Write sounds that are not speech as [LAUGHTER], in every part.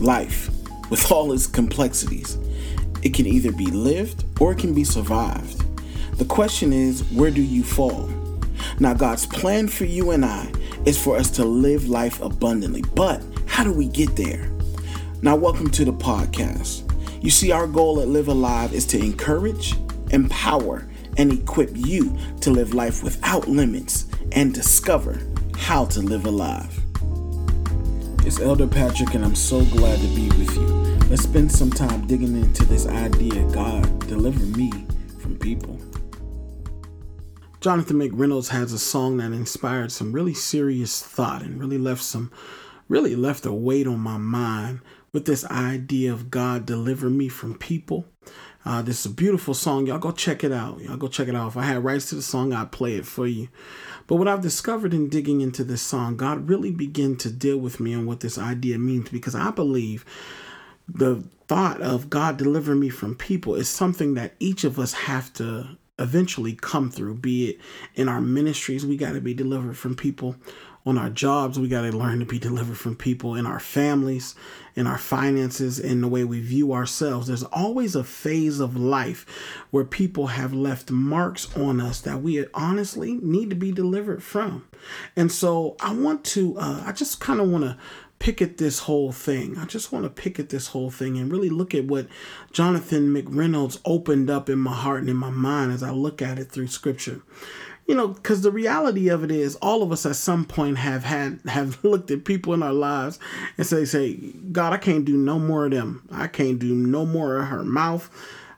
life, with all its complexities. It can either be lived or it can be survived. The question is, where do you fall? Now, God's plan for you and I is for us to live life abundantly, but how do we get there? Now, welcome to the podcast. You see, our goal at Live Alive is to encourage, empower, and equip you to live life without limits and discover how to live alive. It's Elder Patrick, and I'm so glad to be with you. Let's spend some time digging into this idea God, deliver me from people. Jonathan McReynolds has a song that inspired some really serious thought and really left some, really left a weight on my mind with this idea of God deliver me from people. Uh, this is a beautiful song. Y'all go check it out. Y'all go check it out. If I had rights to the song, I'd play it for you. But what I've discovered in digging into this song, God really began to deal with me on what this idea means because I believe the thought of God delivering me from people is something that each of us have to eventually come through, be it in our ministries, we got to be delivered from people on our jobs, we got to learn to be delivered from people in our families, in our finances, in the way we view ourselves. There's always a phase of life where people have left marks on us that we honestly need to be delivered from. And so I want to, uh, I just kind of want to pick at this whole thing. I just want to pick at this whole thing and really look at what Jonathan McReynolds opened up in my heart and in my mind as I look at it through scripture you know because the reality of it is all of us at some point have had have [LAUGHS] looked at people in our lives and say say god i can't do no more of them. I can't do no more of her mouth.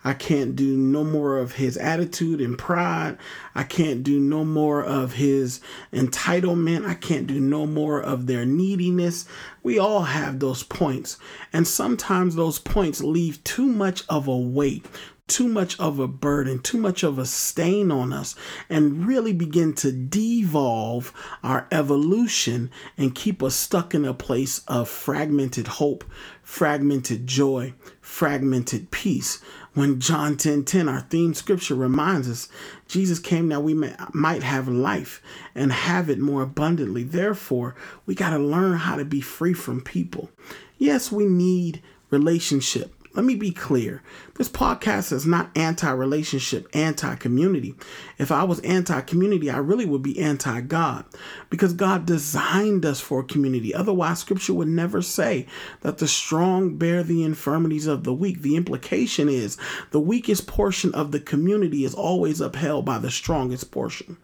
I can't do no more of his attitude and pride. I can't do no more of his entitlement. I can't do no more of their neediness. We all have those points. And sometimes those points leave too much of a weight too much of a burden, too much of a stain on us, and really begin to devolve our evolution and keep us stuck in a place of fragmented hope, fragmented joy, fragmented peace. When John 10 10, our theme scripture reminds us, Jesus came that we may, might have life and have it more abundantly. Therefore, we got to learn how to be free from people. Yes, we need relationship let me be clear. This podcast is not anti relationship, anti community. If I was anti community, I really would be anti God because God designed us for community. Otherwise, scripture would never say that the strong bear the infirmities of the weak. The implication is the weakest portion of the community is always upheld by the strongest portion.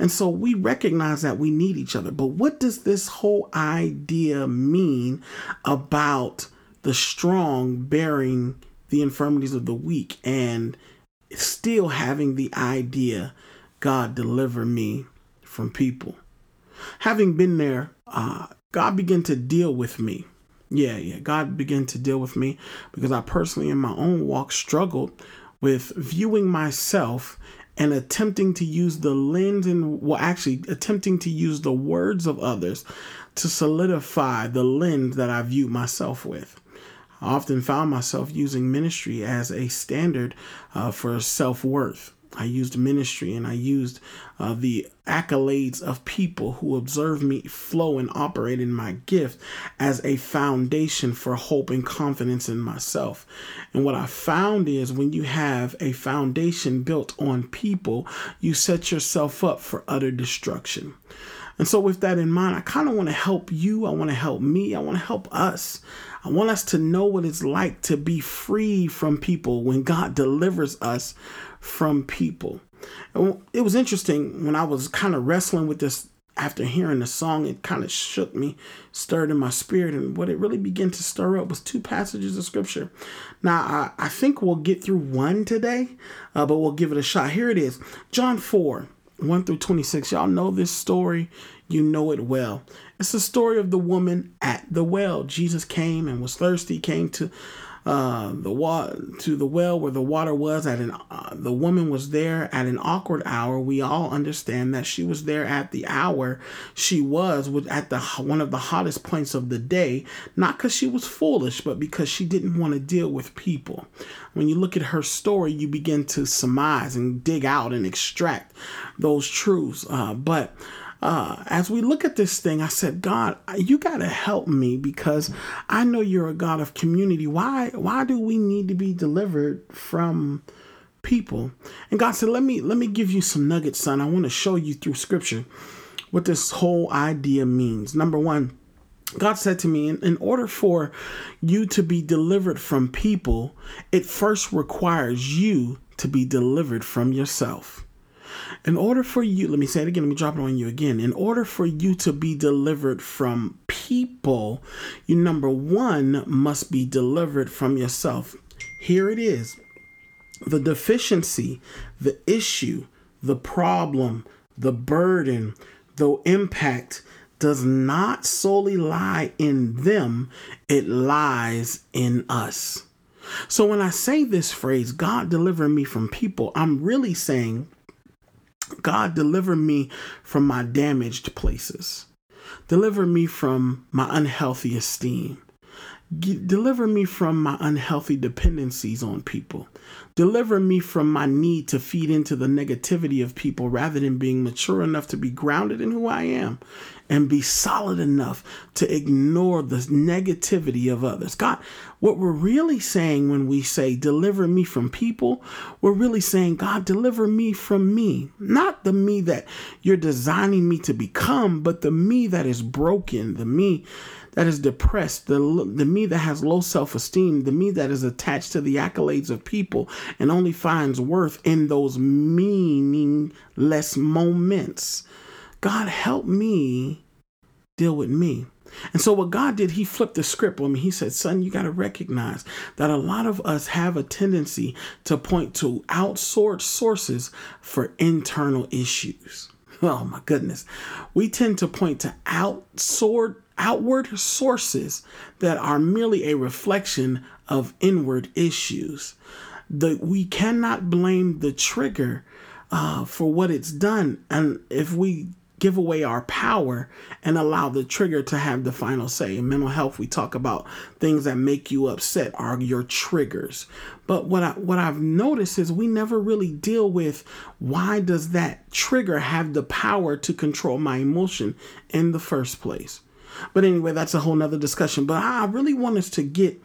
And so we recognize that we need each other. But what does this whole idea mean about? The strong bearing the infirmities of the weak and still having the idea God deliver me from people. Having been there, uh, God began to deal with me. Yeah, yeah, God began to deal with me because I personally, in my own walk, struggled with viewing myself and attempting to use the lens and well, actually attempting to use the words of others to solidify the lens that I view myself with. I often found myself using ministry as a standard uh, for self worth. I used ministry and I used uh, the accolades of people who observe me flow and operate in my gift as a foundation for hope and confidence in myself. And what I found is when you have a foundation built on people, you set yourself up for utter destruction. And so, with that in mind, I kind of want to help you. I want to help me. I want to help us. I want us to know what it's like to be free from people when God delivers us from people. It was interesting when I was kind of wrestling with this after hearing the song, it kind of shook me, stirred in my spirit. And what it really began to stir up was two passages of scripture. Now, I, I think we'll get through one today, uh, but we'll give it a shot. Here it is John 4 1 through 26. Y'all know this story, you know it well. It's the story of the woman at the well. Jesus came and was thirsty, came to uh, the wa- to the well where the water was at an uh, the woman was there at an awkward hour we all understand that she was there at the hour she was at the one of the hottest points of the day not because she was foolish but because she didn't want to deal with people when you look at her story you begin to surmise and dig out and extract those truths uh, but uh, as we look at this thing, I said, God, you got to help me because I know you're a God of community. Why, why do we need to be delivered from people? And God said, let me, let me give you some nuggets, son. I want to show you through scripture what this whole idea means. Number one, God said to me, in, in, order for you to be delivered from people, it first requires you to be delivered from yourself. In order for you, let me say it again, let me drop it on you again. In order for you to be delivered from people, you number one must be delivered from yourself. Here it is the deficiency, the issue, the problem, the burden, the impact does not solely lie in them, it lies in us. So when I say this phrase, God deliver me from people, I'm really saying, God deliver me from my damaged places. Deliver me from my unhealthy esteem. Deliver me from my unhealthy dependencies on people. Deliver me from my need to feed into the negativity of people rather than being mature enough to be grounded in who I am and be solid enough to ignore the negativity of others. God, what we're really saying when we say, deliver me from people, we're really saying, God, deliver me from me. Not the me that you're designing me to become, but the me that is broken, the me that is depressed, the, the me that has low self esteem, the me that is attached to the accolades of people and only finds worth in those meaningless moments. God, help me deal with me. And so, what God did, He flipped the script on me. He said, Son, you got to recognize that a lot of us have a tendency to point to outsourced sources for internal issues. [LAUGHS] Oh my goodness. We tend to point to outsourced outward sources that are merely a reflection of inward issues. The, we cannot blame the trigger uh, for what it's done. And if we give away our power and allow the trigger to have the final say. In mental health, we talk about things that make you upset are your triggers. But what I what I've noticed is we never really deal with why does that trigger have the power to control my emotion in the first place. But anyway, that's a whole nother discussion. But I really want us to get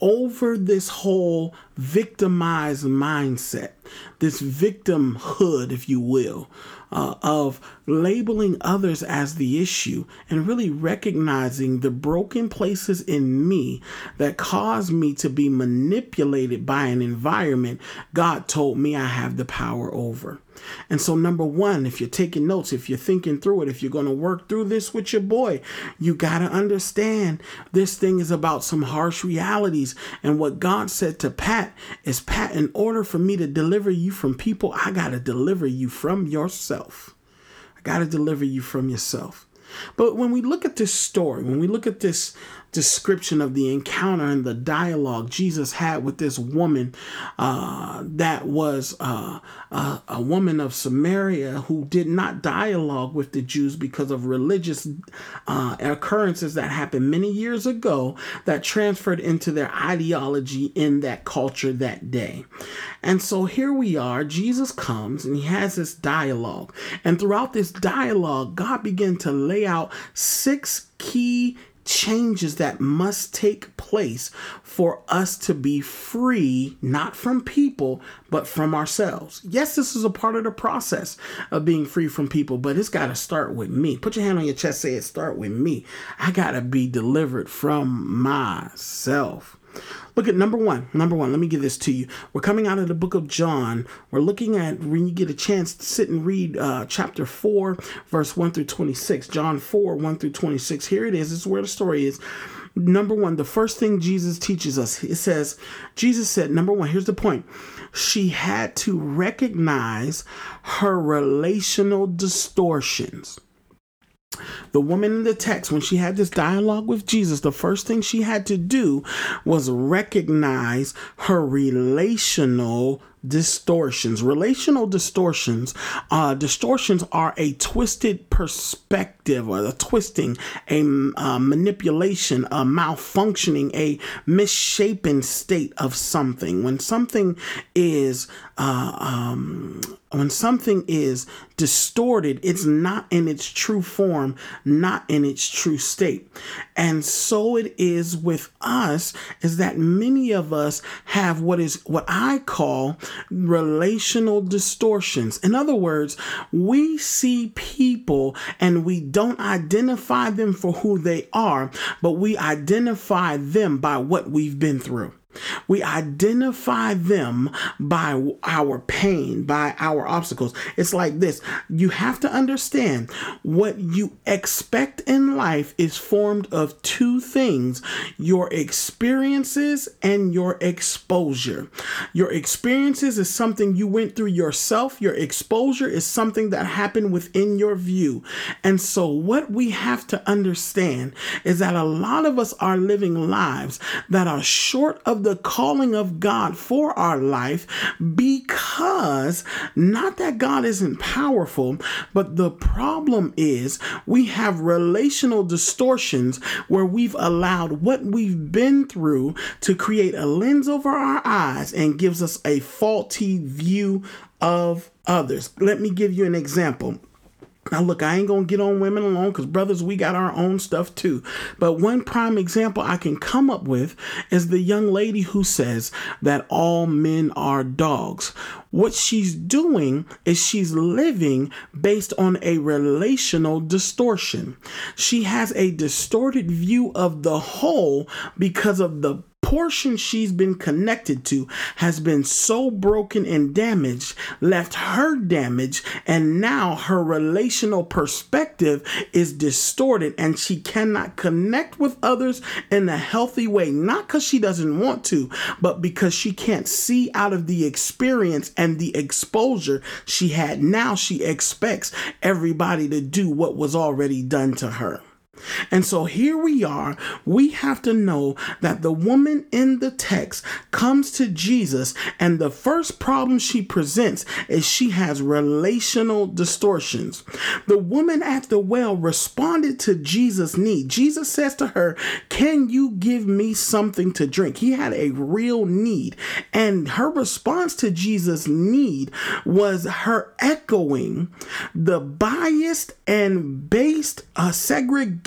over this whole victimized mindset, this victimhood, if you will, uh, of labeling others as the issue and really recognizing the broken places in me that cause me to be manipulated by an environment God told me I have the power over. And so, number one, if you're taking notes, if you're thinking through it, if you're going to work through this with your boy, you got to understand this thing is about some harsh realities. And what God said to Pat is Pat, in order for me to deliver you from people, I got to deliver you from yourself. I got to deliver you from yourself. But when we look at this story, when we look at this description of the encounter and the dialogue Jesus had with this woman uh, that was uh, a, a, woman of Samaria who did not dialogue with the Jews because of religious uh, occurrences that happened many years ago that transferred into their ideology in that culture that day. And so here we are, Jesus comes and he has this dialogue. And throughout this dialogue, God began to lay out six key changes that must take place for us to be free, not from people, but from ourselves. Yes, this is a part of the process of being free from people, but it's got to start with me. Put your hand on your chest, say it, start with me. I got to be delivered from myself. Look at number one. Number one, let me give this to you. We're coming out of the book of John. We're looking at when you get a chance to sit and read uh, chapter 4, verse 1 through 26. John 4, 1 through 26. Here it is. This is where the story is. Number one, the first thing Jesus teaches us, it says, Jesus said, number one, here's the point. She had to recognize her relational distortions. The woman in the text, when she had this dialogue with Jesus, the first thing she had to do was recognize her relational distortions. Relational distortions. Uh, distortions are a twisted perspective or a twisting, a uh, manipulation, a malfunctioning, a misshapen state of something. When something is uh, um, when something is distorted, it's not in its true form, not in its true state. And so it is with us is that many of us have what is what I call relational distortions. In other words, we see people and we don't identify them for who they are, but we identify them by what we've been through. We identify them by our pain, by our obstacles. It's like this you have to understand what you expect in life is formed of two things your experiences and your exposure. Your experiences is something you went through yourself, your exposure is something that happened within your view. And so, what we have to understand is that a lot of us are living lives that are short of the calling of God for our life because not that God isn't powerful, but the problem is we have relational distortions where we've allowed what we've been through to create a lens over our eyes and gives us a faulty view of others. Let me give you an example. Now, look, I ain't gonna get on women alone because, brothers, we got our own stuff too. But one prime example I can come up with is the young lady who says that all men are dogs. What she's doing is she's living based on a relational distortion. She has a distorted view of the whole because of the portion she's been connected to has been so broken and damaged, left her damaged, and now her relational perspective is distorted and she cannot connect with others in a healthy way. Not because she doesn't want to, but because she can't see out of the experience and the exposure she had. Now she expects everybody to do what was already done to her. And so here we are. We have to know that the woman in the text comes to Jesus, and the first problem she presents is she has relational distortions. The woman at the well responded to Jesus' need. Jesus says to her, Can you give me something to drink? He had a real need. And her response to Jesus' need was her echoing the biased and based uh, segregation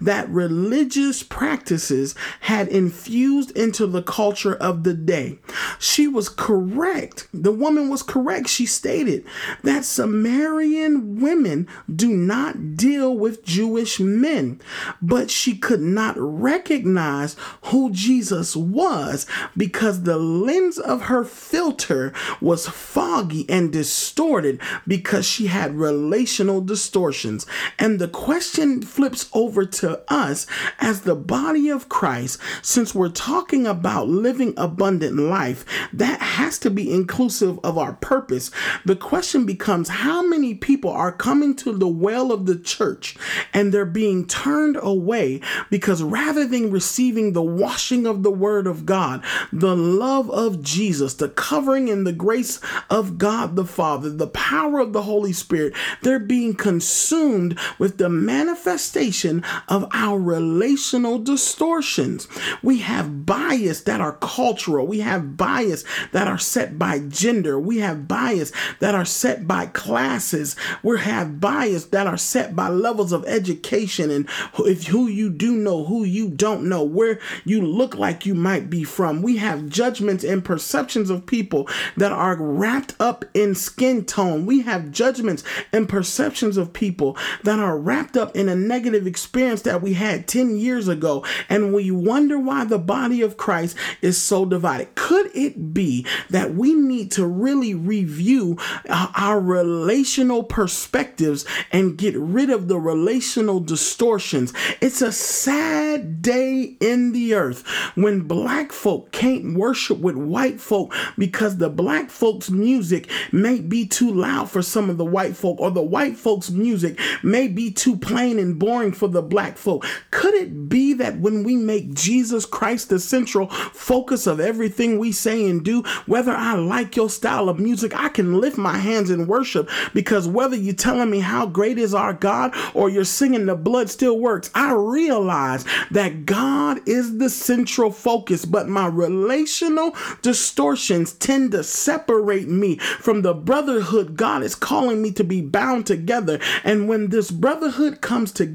that religious practices had infused into the culture of the day. She was correct. The woman was correct. She stated that Samaritan women do not deal with Jewish men, but she could not recognize who Jesus was because the lens of her filter was foggy and distorted because she had relational distortions. And the question flips over to us as the body of Christ, since we're talking about living abundant life, that has to be inclusive of our purpose. The question becomes how many people are coming to the well of the church and they're being turned away because rather than receiving the washing of the word of God, the love of Jesus, the covering and the grace of God the Father, the power of the Holy Spirit, they're being consumed with the manifestation manifestation of our relational distortions. We have bias that are cultural. We have bias that are set by gender. We have bias that are set by classes. We have bias that are set by levels of education and if who you do know, who you don't know, where you look like you might be from. We have judgments and perceptions of people that are wrapped up in skin tone. We have judgments and perceptions of people that are wrapped up in a negative negative experience that we had 10 years ago, and we wonder why the body of Christ is so divided. Could it be that we need to really review uh, our relational perspectives and get rid of the relational distortions? It's a sad day in the earth when black folk can't worship with white folk because the black folks' music may be too loud for some of the white folk, or the white folks' music may be too plain and boring boring for the black folk. Could it be that when we make Jesus Christ the central focus of everything we say and do, whether I like your style of music, I can lift my hands in worship because whether you're telling me how great is our God or you're singing the blood still works, I realize that God is the central focus, but my relational distortions tend to separate me from the brotherhood God is calling me to be bound together. And when this brotherhood comes together,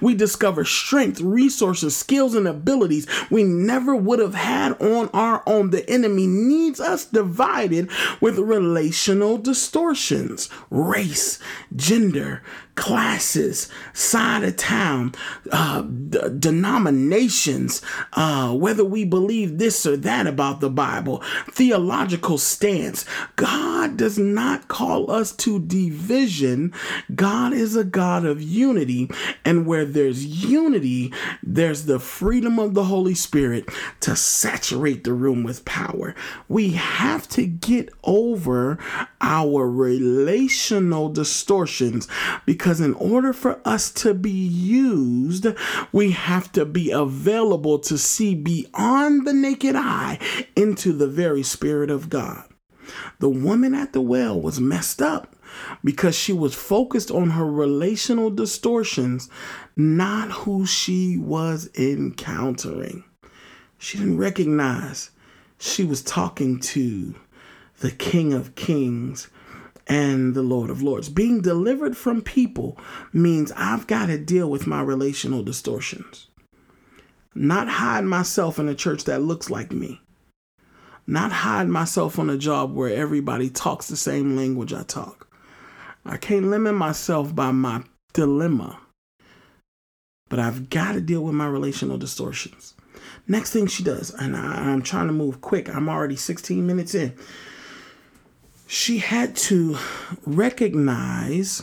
we discover strength, resources, skills, and abilities we never would have had on our own. The enemy needs us divided with relational distortions, race, gender, classes, side of town, uh, d- denominations, uh, whether we believe this or that about the Bible, theological stance. God does not call us to division. God is a God of unity. And where there's unity, there's the freedom of the Holy Spirit to saturate the room with power. We have to get over our relational distortions because because in order for us to be used, we have to be available to see beyond the naked eye into the very Spirit of God. The woman at the well was messed up because she was focused on her relational distortions, not who she was encountering. She didn't recognize she was talking to the King of Kings and the Lord of Lords. Being delivered from people means I've got to deal with my relational distortions. Not hide myself in a church that looks like me. Not hide myself on a job where everybody talks the same language I talk. I can't limit myself by my dilemma, but I've got to deal with my relational distortions. Next thing she does, and I, am trying to move quick, I'm already 16 minutes in she had to recognize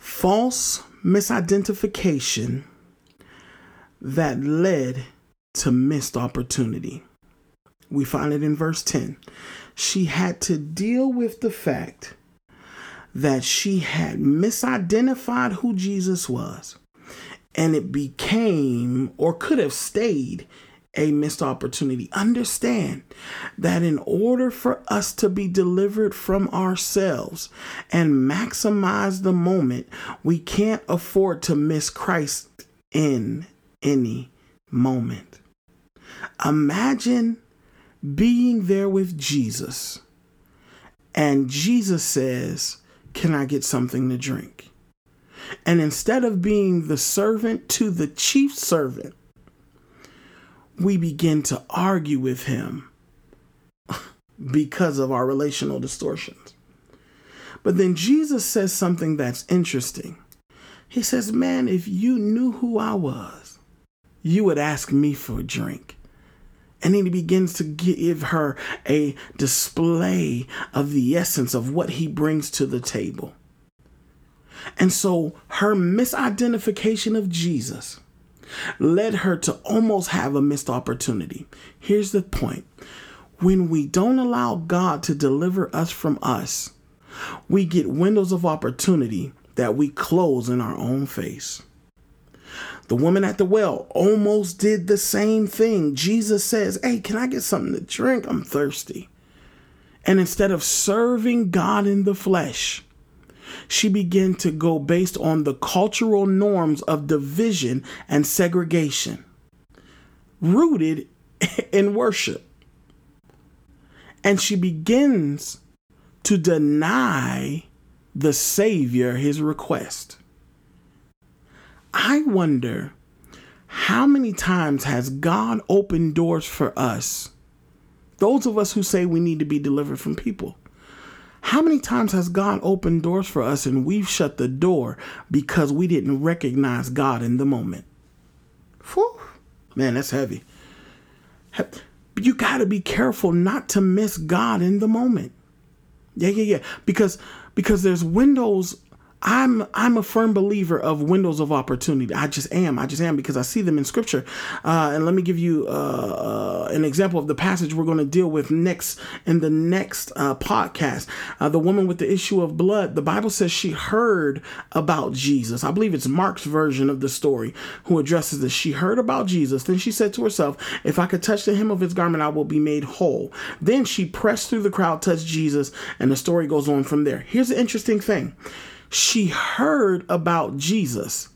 false misidentification that led to missed opportunity. We find it in verse 10. She had to deal with the fact that she had misidentified who Jesus was, and it became or could have stayed a missed opportunity. Understand that in order for us to be delivered from ourselves and maximize the moment, we can't afford to miss Christ in any moment. Imagine being there with Jesus, and Jesus says, Can I get something to drink? And instead of being the servant to the chief servant, we begin to argue with him because of our relational distortions. But then Jesus says something that's interesting. He says, Man, if you knew who I was, you would ask me for a drink. And then he begins to give her a display of the essence of what he brings to the table. And so her misidentification of Jesus led her to almost have a missed opportunity. Here's the point when we don't allow God to deliver us from us, we get windows of opportunity that we close in our own face. The woman at the well almost did the same thing. Jesus says, Hey, can I get something to drink? I'm thirsty. And instead of serving God in the flesh, she began to go based on the cultural norms of division and segregation, rooted [LAUGHS] in worship. And she begins to deny the Savior his request. I wonder how many times has God opened doors for us, those of us who say we need to be delivered from people? How many times has God opened doors for us and we've shut the door because we didn't recognize God in the moment? Whew. Man, that's heavy. You got to be careful not to miss God in the moment. Yeah, yeah, yeah. Because because there's windows I'm I'm a firm believer of windows of opportunity. I just am. I just am because I see them in Scripture. Uh, and let me give you uh, uh, an example of the passage we're going to deal with next in the next uh, podcast. Uh, the woman with the issue of blood. The Bible says she heard about Jesus. I believe it's Mark's version of the story who addresses this. She heard about Jesus. Then she said to herself, "If I could touch the hem of his garment, I will be made whole." Then she pressed through the crowd, touched Jesus, and the story goes on from there. Here's the interesting thing she heard about Jesus,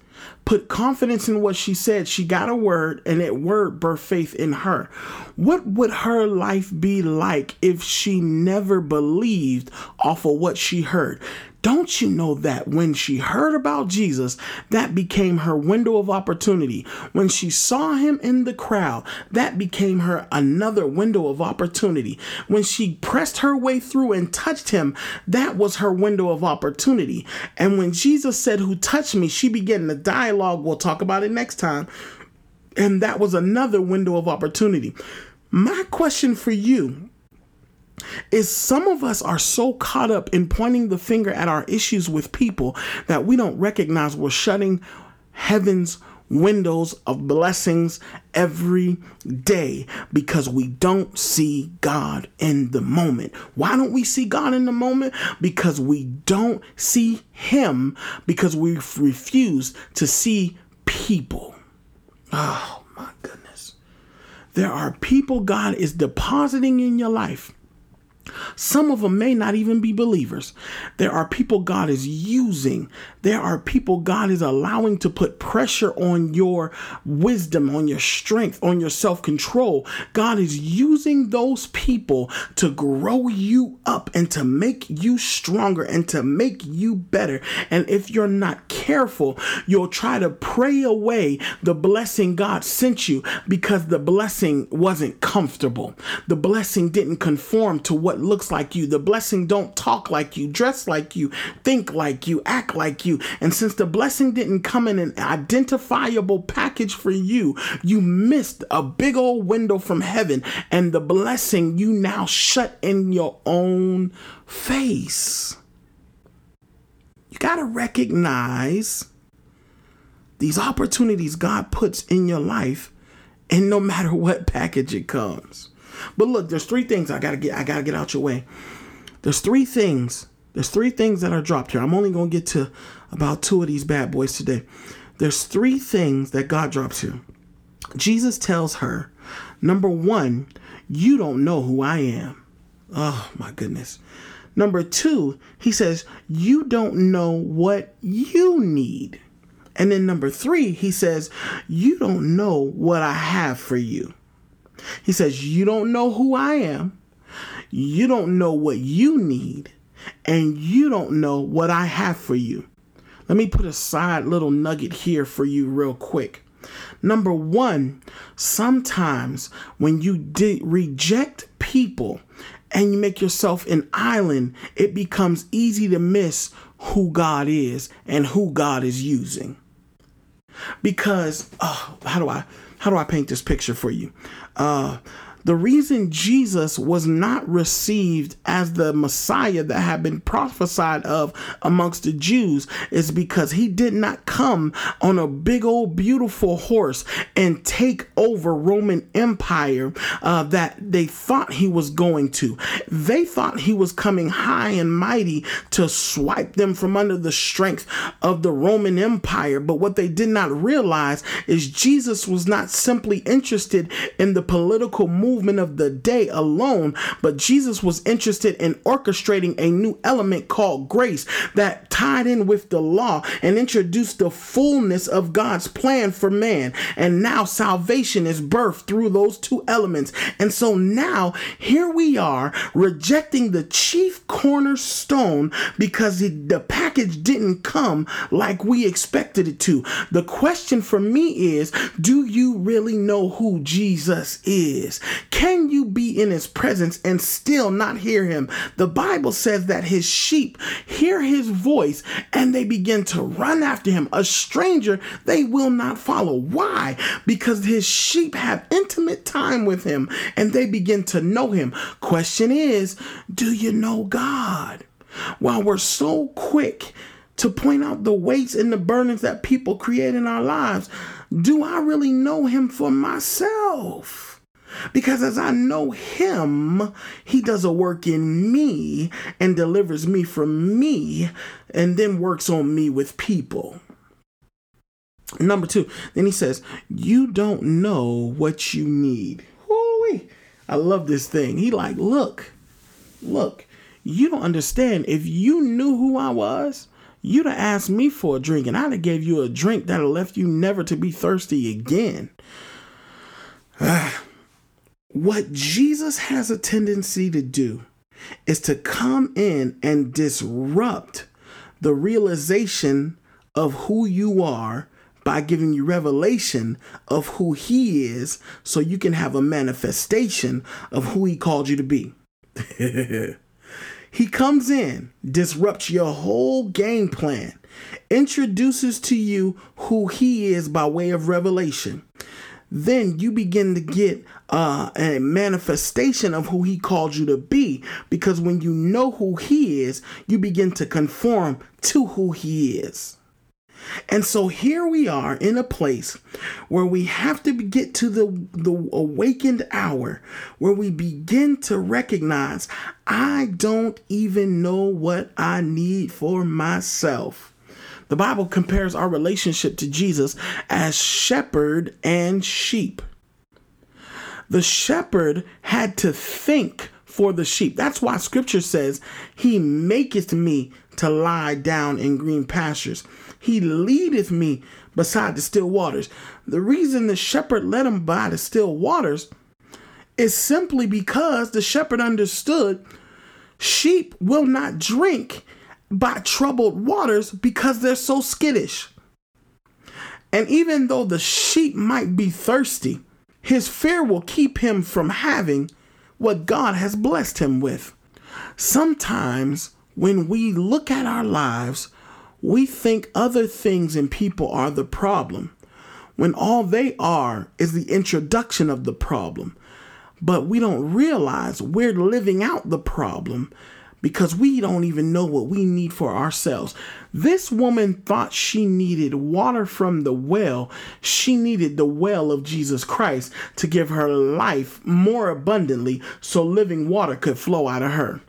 put confidence in what she said. She got a word, and that word birthed faith in her. What would her life be like if she never believed off of what she heard? Don't you know that when she heard about Jesus, that became her window of opportunity? When she saw him in the crowd, that became her another window of opportunity. When she pressed her way through and touched him, that was her window of opportunity. And when Jesus said, Who touched me, she began the dialogue. We'll talk about it next time. And that was another window of opportunity. My question for you is some of us are so caught up in pointing the finger at our issues with people that we don't recognize we're shutting heaven's windows of blessings every day because we don't see God in the moment. Why don't we see God in the moment? Because we don't see Him because we refuse to see people. Oh my goodness. There are people God is depositing in your life some of them may not even be believers. There are people God is using. There are people God is allowing to put pressure on your wisdom, on your strength, on your self control. God is using those people to grow you up and to make you stronger and to make you better. And if you're not careful, you'll try to pray away the blessing God sent you because the blessing wasn't comfortable. The blessing didn't conform to what looks like you. The blessing don't talk like you, dress like you, think like you, act like you. And since the blessing didn't come in an identifiable package for you, you missed a big old window from heaven and the blessing you now shut in your own face. You got to recognize these opportunities God puts in your life and no matter what package it comes. But look, there's three things I gotta get. I gotta get out your way. There's three things. There's three things that are dropped here. I'm only gonna get to about two of these bad boys today. There's three things that God drops here. Jesus tells her, number one, you don't know who I am. Oh my goodness. Number two, he says, you don't know what you need. And then number three, he says, you don't know what I have for you. He says, You don't know who I am. You don't know what you need. And you don't know what I have for you. Let me put a side little nugget here for you, real quick. Number one, sometimes when you de- reject people and you make yourself an island, it becomes easy to miss who God is and who God is using. Because, oh, how do I how do I paint this picture for you? Uh, the reason Jesus was not received as the Messiah that had been prophesied of amongst the Jews is because he did not come on a big old beautiful horse and take over Roman Empire uh, that they thought he was going to. They thought he was coming high and mighty to swipe them from under the strength of the Roman Empire. But what they did not realize is Jesus was not simply interested in the political movement movement of the day alone, but Jesus was interested in orchestrating a new element called grace that tied in with the law and introduced the fullness of God's plan for man. And now salvation is birthed through those two elements. And so now here we are rejecting the chief cornerstone because the package didn't come like we expected it to. The question for me is do you really know who Jesus is? Can you be in his presence and still not hear him? The Bible says that his sheep hear his voice and they begin to run after him. A stranger they will not follow. Why? Because his sheep have intimate time with him and they begin to know him. Question is, do you know God? While we're so quick to point out the weights and the burdens that people create in our lives. Do I really know him for myself? Because as I know him, he does a work in me and delivers me from me and then works on me with people. Number two, then he says, You don't know what you need. Woo-wee. I love this thing. He like, look, look, you don't understand. If you knew who I was, you'd have asked me for a drink, and I'd have gave you a drink that'll left you never to be thirsty again. [SIGHS] Ah. What Jesus has a tendency to do is to come in and disrupt the realization of who you are by giving you revelation of who he is so you can have a manifestation of who he called you to be. [LAUGHS] he comes in, disrupts your whole game plan, introduces to you who he is by way of revelation. Then you begin to get uh, a manifestation of who he called you to be because when you know who he is, you begin to conform to who he is. And so here we are in a place where we have to get to the, the awakened hour where we begin to recognize I don't even know what I need for myself. The Bible compares our relationship to Jesus as shepherd and sheep. The shepherd had to think for the sheep. That's why scripture says, He maketh me to lie down in green pastures. He leadeth me beside the still waters. The reason the shepherd led him by the still waters is simply because the shepherd understood sheep will not drink by troubled waters because they're so skittish. And even though the sheep might be thirsty, his fear will keep him from having what God has blessed him with. Sometimes when we look at our lives, we think other things and people are the problem when all they are is the introduction of the problem. But we don't realize we're living out the problem because we don't even know what we need for ourselves. This woman thought she needed water from the well. She needed the well of Jesus Christ to give her life more abundantly so living water could flow out of her.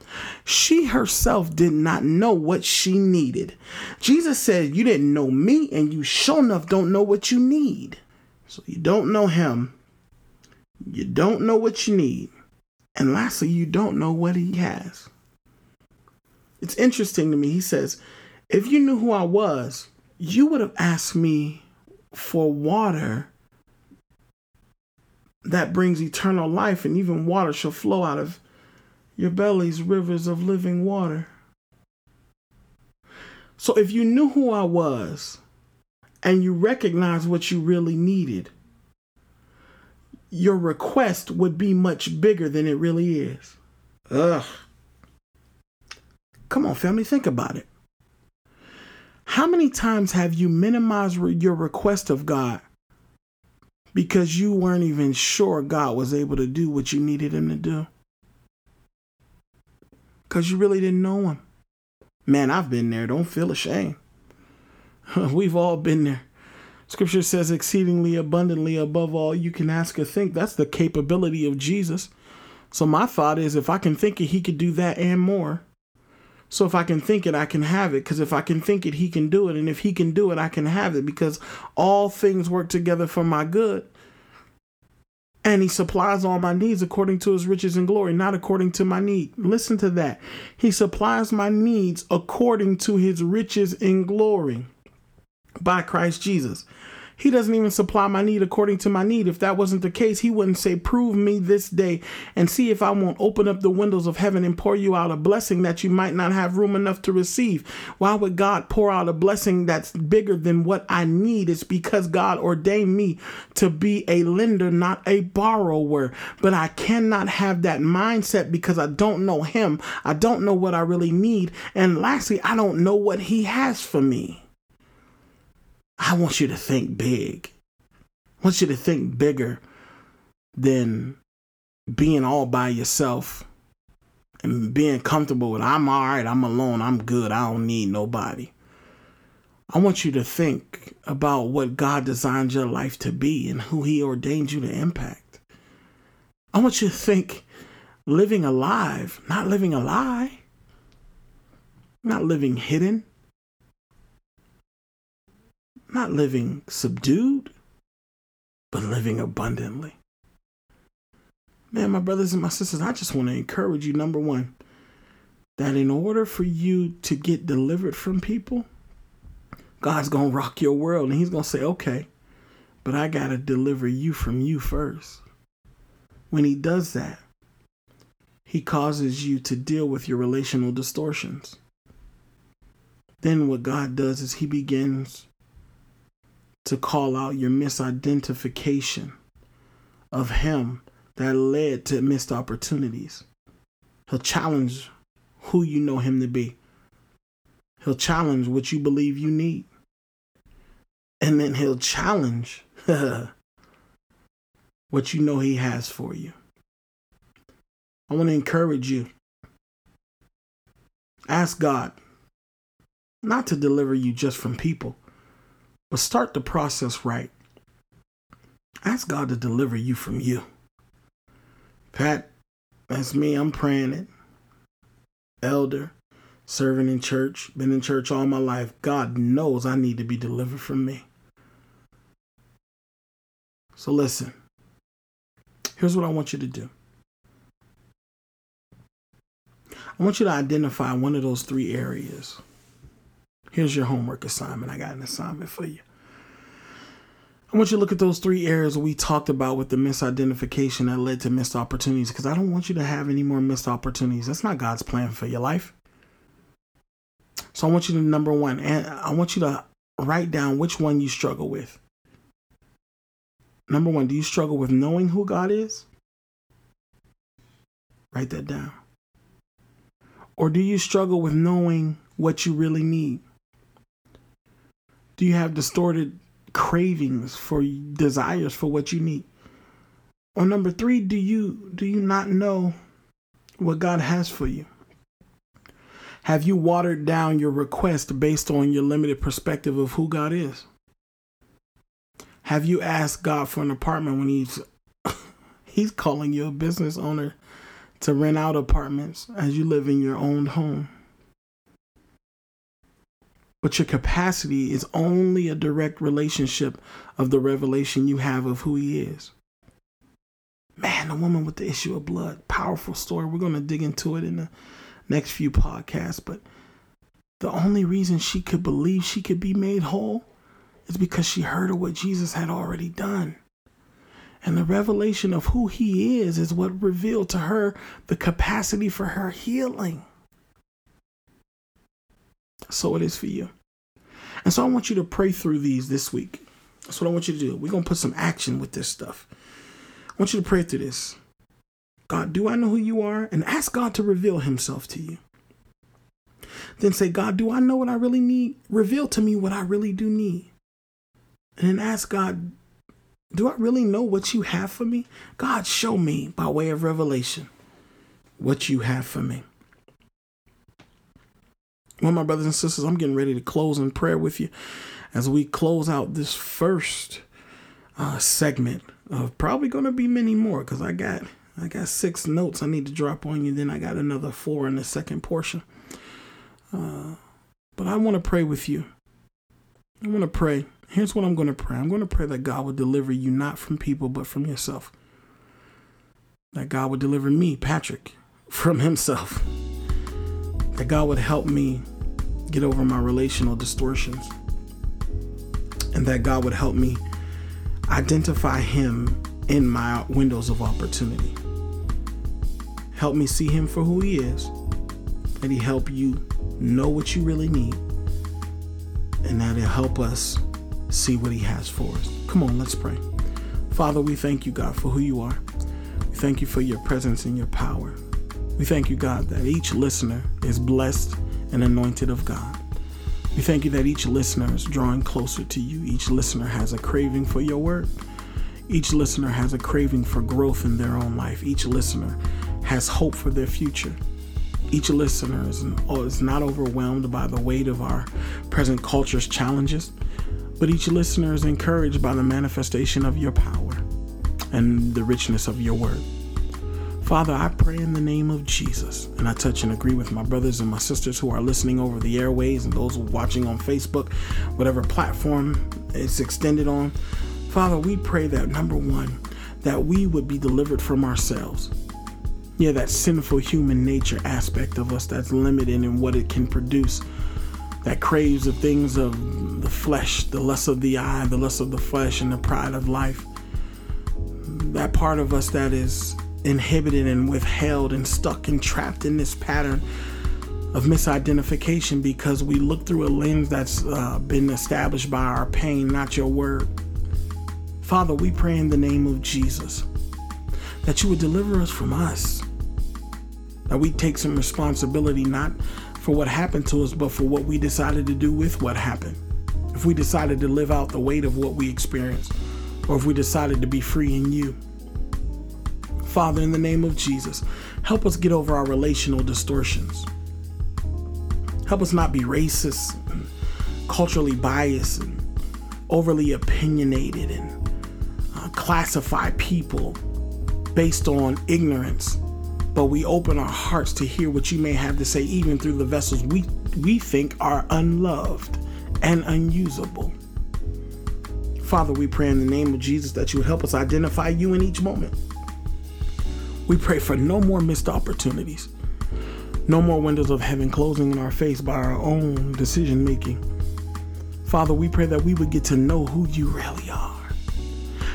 She herself did not know what she needed. Jesus said, You didn't know me, and you sure enough don't know what you need. So you don't know him. You don't know what you need. And lastly, you don't know what he has. It's interesting to me. He says, if you knew who I was, you would have asked me for water that brings eternal life, and even water shall flow out of your bellies rivers of living water. So if you knew who I was and you recognize what you really needed, your request would be much bigger than it really is. Ugh. Come on, family, think about it. How many times have you minimized your request of God because you weren't even sure God was able to do what you needed Him to do? Because you really didn't know Him. Man, I've been there. Don't feel ashamed. [LAUGHS] We've all been there. Scripture says exceedingly abundantly above all you can ask or think. That's the capability of Jesus. So my thought is if I can think it, he could do that and more. So if I can think it, I can have it. Because if I can think it, he can do it. And if he can do it, I can have it. Because all things work together for my good. And he supplies all my needs according to his riches and glory, not according to my need. Listen to that. He supplies my needs according to his riches and glory by Christ Jesus. He doesn't even supply my need according to my need. If that wasn't the case, he wouldn't say, Prove me this day and see if I won't open up the windows of heaven and pour you out a blessing that you might not have room enough to receive. Why would God pour out a blessing that's bigger than what I need? It's because God ordained me to be a lender, not a borrower. But I cannot have that mindset because I don't know Him. I don't know what I really need. And lastly, I don't know what He has for me. I want you to think big. I want you to think bigger than being all by yourself and being comfortable with I'm all right, I'm alone, I'm good, I don't need nobody. I want you to think about what God designed your life to be and who He ordained you to impact. I want you to think living alive, not living a lie, not living hidden, not living subdued, but living abundantly. Man, my brothers and my sisters, I just want to encourage you number one, that in order for you to get delivered from people, God's going to rock your world and He's going to say, okay, but I got to deliver you from you first. When He does that, He causes you to deal with your relational distortions. Then what God does is He begins to call out your misidentification of Him that led to missed opportunities. He'll challenge who you know Him to be. He'll challenge what you believe you need. And then He'll challenge [LAUGHS] what you know He has for you. I want to encourage you. Ask God not to deliver you just from people, but start the process right. Ask God to deliver you from you. Pat, that's me. I'm praying it. Elder, serving in church, been in church all my life. God knows I need to be delivered from me. So listen, here's what I want you to do I want you to identify one of those three areas. Here's your homework assignment. I got an assignment for you. I want you to look at those three areas we talked about with the misidentification that led to missed opportunities because I don't want you to have any more missed opportunities. That's not God's plan for your life. So I want you to, number one, and I want you to write down which one you struggle with. Number one, do you struggle with knowing who God is? Write that down. Or do you struggle with knowing what you really need? Do you have distorted cravings for desires for what you need? Or number 3, do you do you not know what God has for you? Have you watered down your request based on your limited perspective of who God is? Have you asked God for an apartment when he's [LAUGHS] he's calling you a business owner to rent out apartments as you live in your own home? But your capacity is only a direct relationship of the revelation you have of who he is. Man, the woman with the issue of blood, powerful story. We're going to dig into it in the next few podcasts, but the only reason she could believe she could be made whole is because she heard of what Jesus had already done. And the revelation of who he is is what revealed to her the capacity for her healing. So it is for you. And so I want you to pray through these this week. That's what I want you to do. We're going to put some action with this stuff. I want you to pray through this. God, do I know who you are? And ask God to reveal himself to you. Then say, God, do I know what I really need? Reveal to me what I really do need. And then ask God, do I really know what you have for me? God, show me by way of revelation what you have for me. Well, my brothers and sisters, I'm getting ready to close in prayer with you as we close out this first uh, segment of probably going to be many more because I got I got six notes I need to drop on you. Then I got another four in the second portion. Uh, but I want to pray with you. I want to pray. Here's what I'm going to pray. I'm going to pray that God will deliver you not from people but from yourself. That God will deliver me, Patrick, [LAUGHS] from himself that God would help me get over my relational distortions and that God would help me identify Him in my windows of opportunity. Help me see Him for who He is, that He help you know what you really need, and that He'll help us see what He has for us. Come on, let's pray. Father, we thank you, God, for who you are. We thank you for your presence and your power. We thank you, God, that each listener is blessed and anointed of God. We thank you that each listener is drawing closer to you. Each listener has a craving for your word. Each listener has a craving for growth in their own life. Each listener has hope for their future. each listener is, not overwhelmed by the weight of our present culture's challenges, but each listener is encouraged by the manifestation of your power and the richness of your word. Father, I pray in the name of Jesus, and I touch and agree with my brothers and my sisters who are listening over the airways and those watching on Facebook, whatever platform it's extended on. Father, we pray that number one, that we would be delivered from ourselves. Yeah, that sinful human nature aspect of us that's limited in what it can produce, that craves the things of the flesh, the lust of the eye, the lust of the flesh, and the pride of life. That part of us that is inhibited and withheld and stuck and trapped in this pattern of misidentification because we look through a lens that's uh, been established by our pain, not your word. Father, we pray in the name of Jesus that you would deliver us from us, that we take some responsibility not for what happened to us, but for what we decided to do with what happened. If we decided to live out the weight of what we experienced, or if we decided to be free in you. Father, in the name of Jesus, help us get over our relational distortions. Help us not be racist, and culturally biased, and overly opinionated, and uh, classify people based on ignorance. But we open our hearts to hear what you may have to say, even through the vessels we, we think are unloved and unusable. Father, we pray in the name of Jesus that you would help us identify you in each moment. We pray for no more missed opportunities, no more windows of heaven closing in our face by our own decision making. Father, we pray that we would get to know who you really are.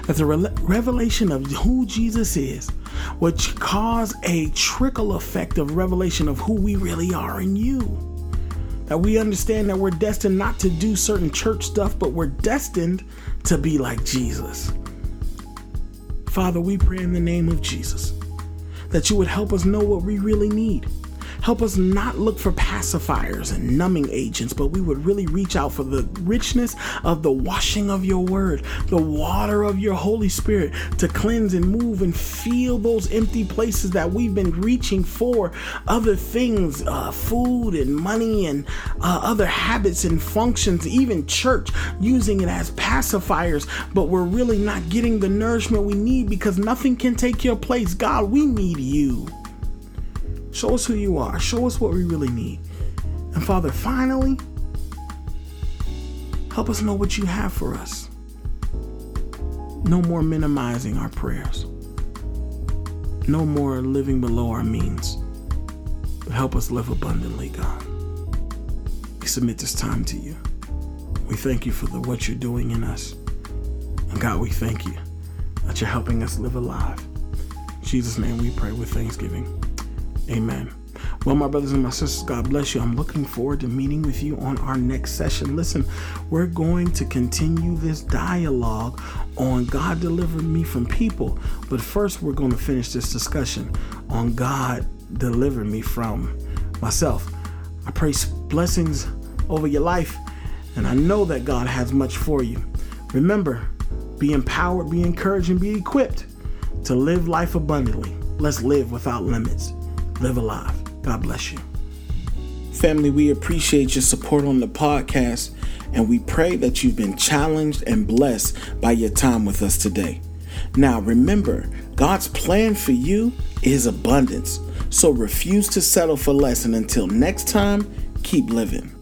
That the re- revelation of who Jesus is would cause a trickle effect of revelation of who we really are in you. That we understand that we're destined not to do certain church stuff, but we're destined to be like Jesus. Father, we pray in the name of Jesus that you would help us know what we really need. Help us not look for pacifiers and numbing agents, but we would really reach out for the richness of the washing of your word, the water of your Holy Spirit to cleanse and move and feel those empty places that we've been reaching for other things, uh, food and money and uh, other habits and functions, even church, using it as pacifiers, but we're really not getting the nourishment we need because nothing can take your place. God, we need you. Show us who you are. Show us what we really need. And Father, finally, help us know what you have for us. No more minimizing our prayers. No more living below our means. But help us live abundantly, God. We submit this time to you. We thank you for the, what you're doing in us. And God, we thank you that you're helping us live alive. In Jesus' name we pray with thanksgiving. Amen. Well, my brothers and my sisters, God bless you. I'm looking forward to meeting with you on our next session. Listen, we're going to continue this dialogue on God delivered me from people. But first, we're going to finish this discussion on God delivered me from myself. I pray blessings over your life, and I know that God has much for you. Remember, be empowered, be encouraged, and be equipped to live life abundantly. Let's live without limits live alive. God bless you. Family, we appreciate your support on the podcast, and we pray that you've been challenged and blessed by your time with us today. Now, remember, God's plan for you is abundance, so refuse to settle for less. And until next time, keep living.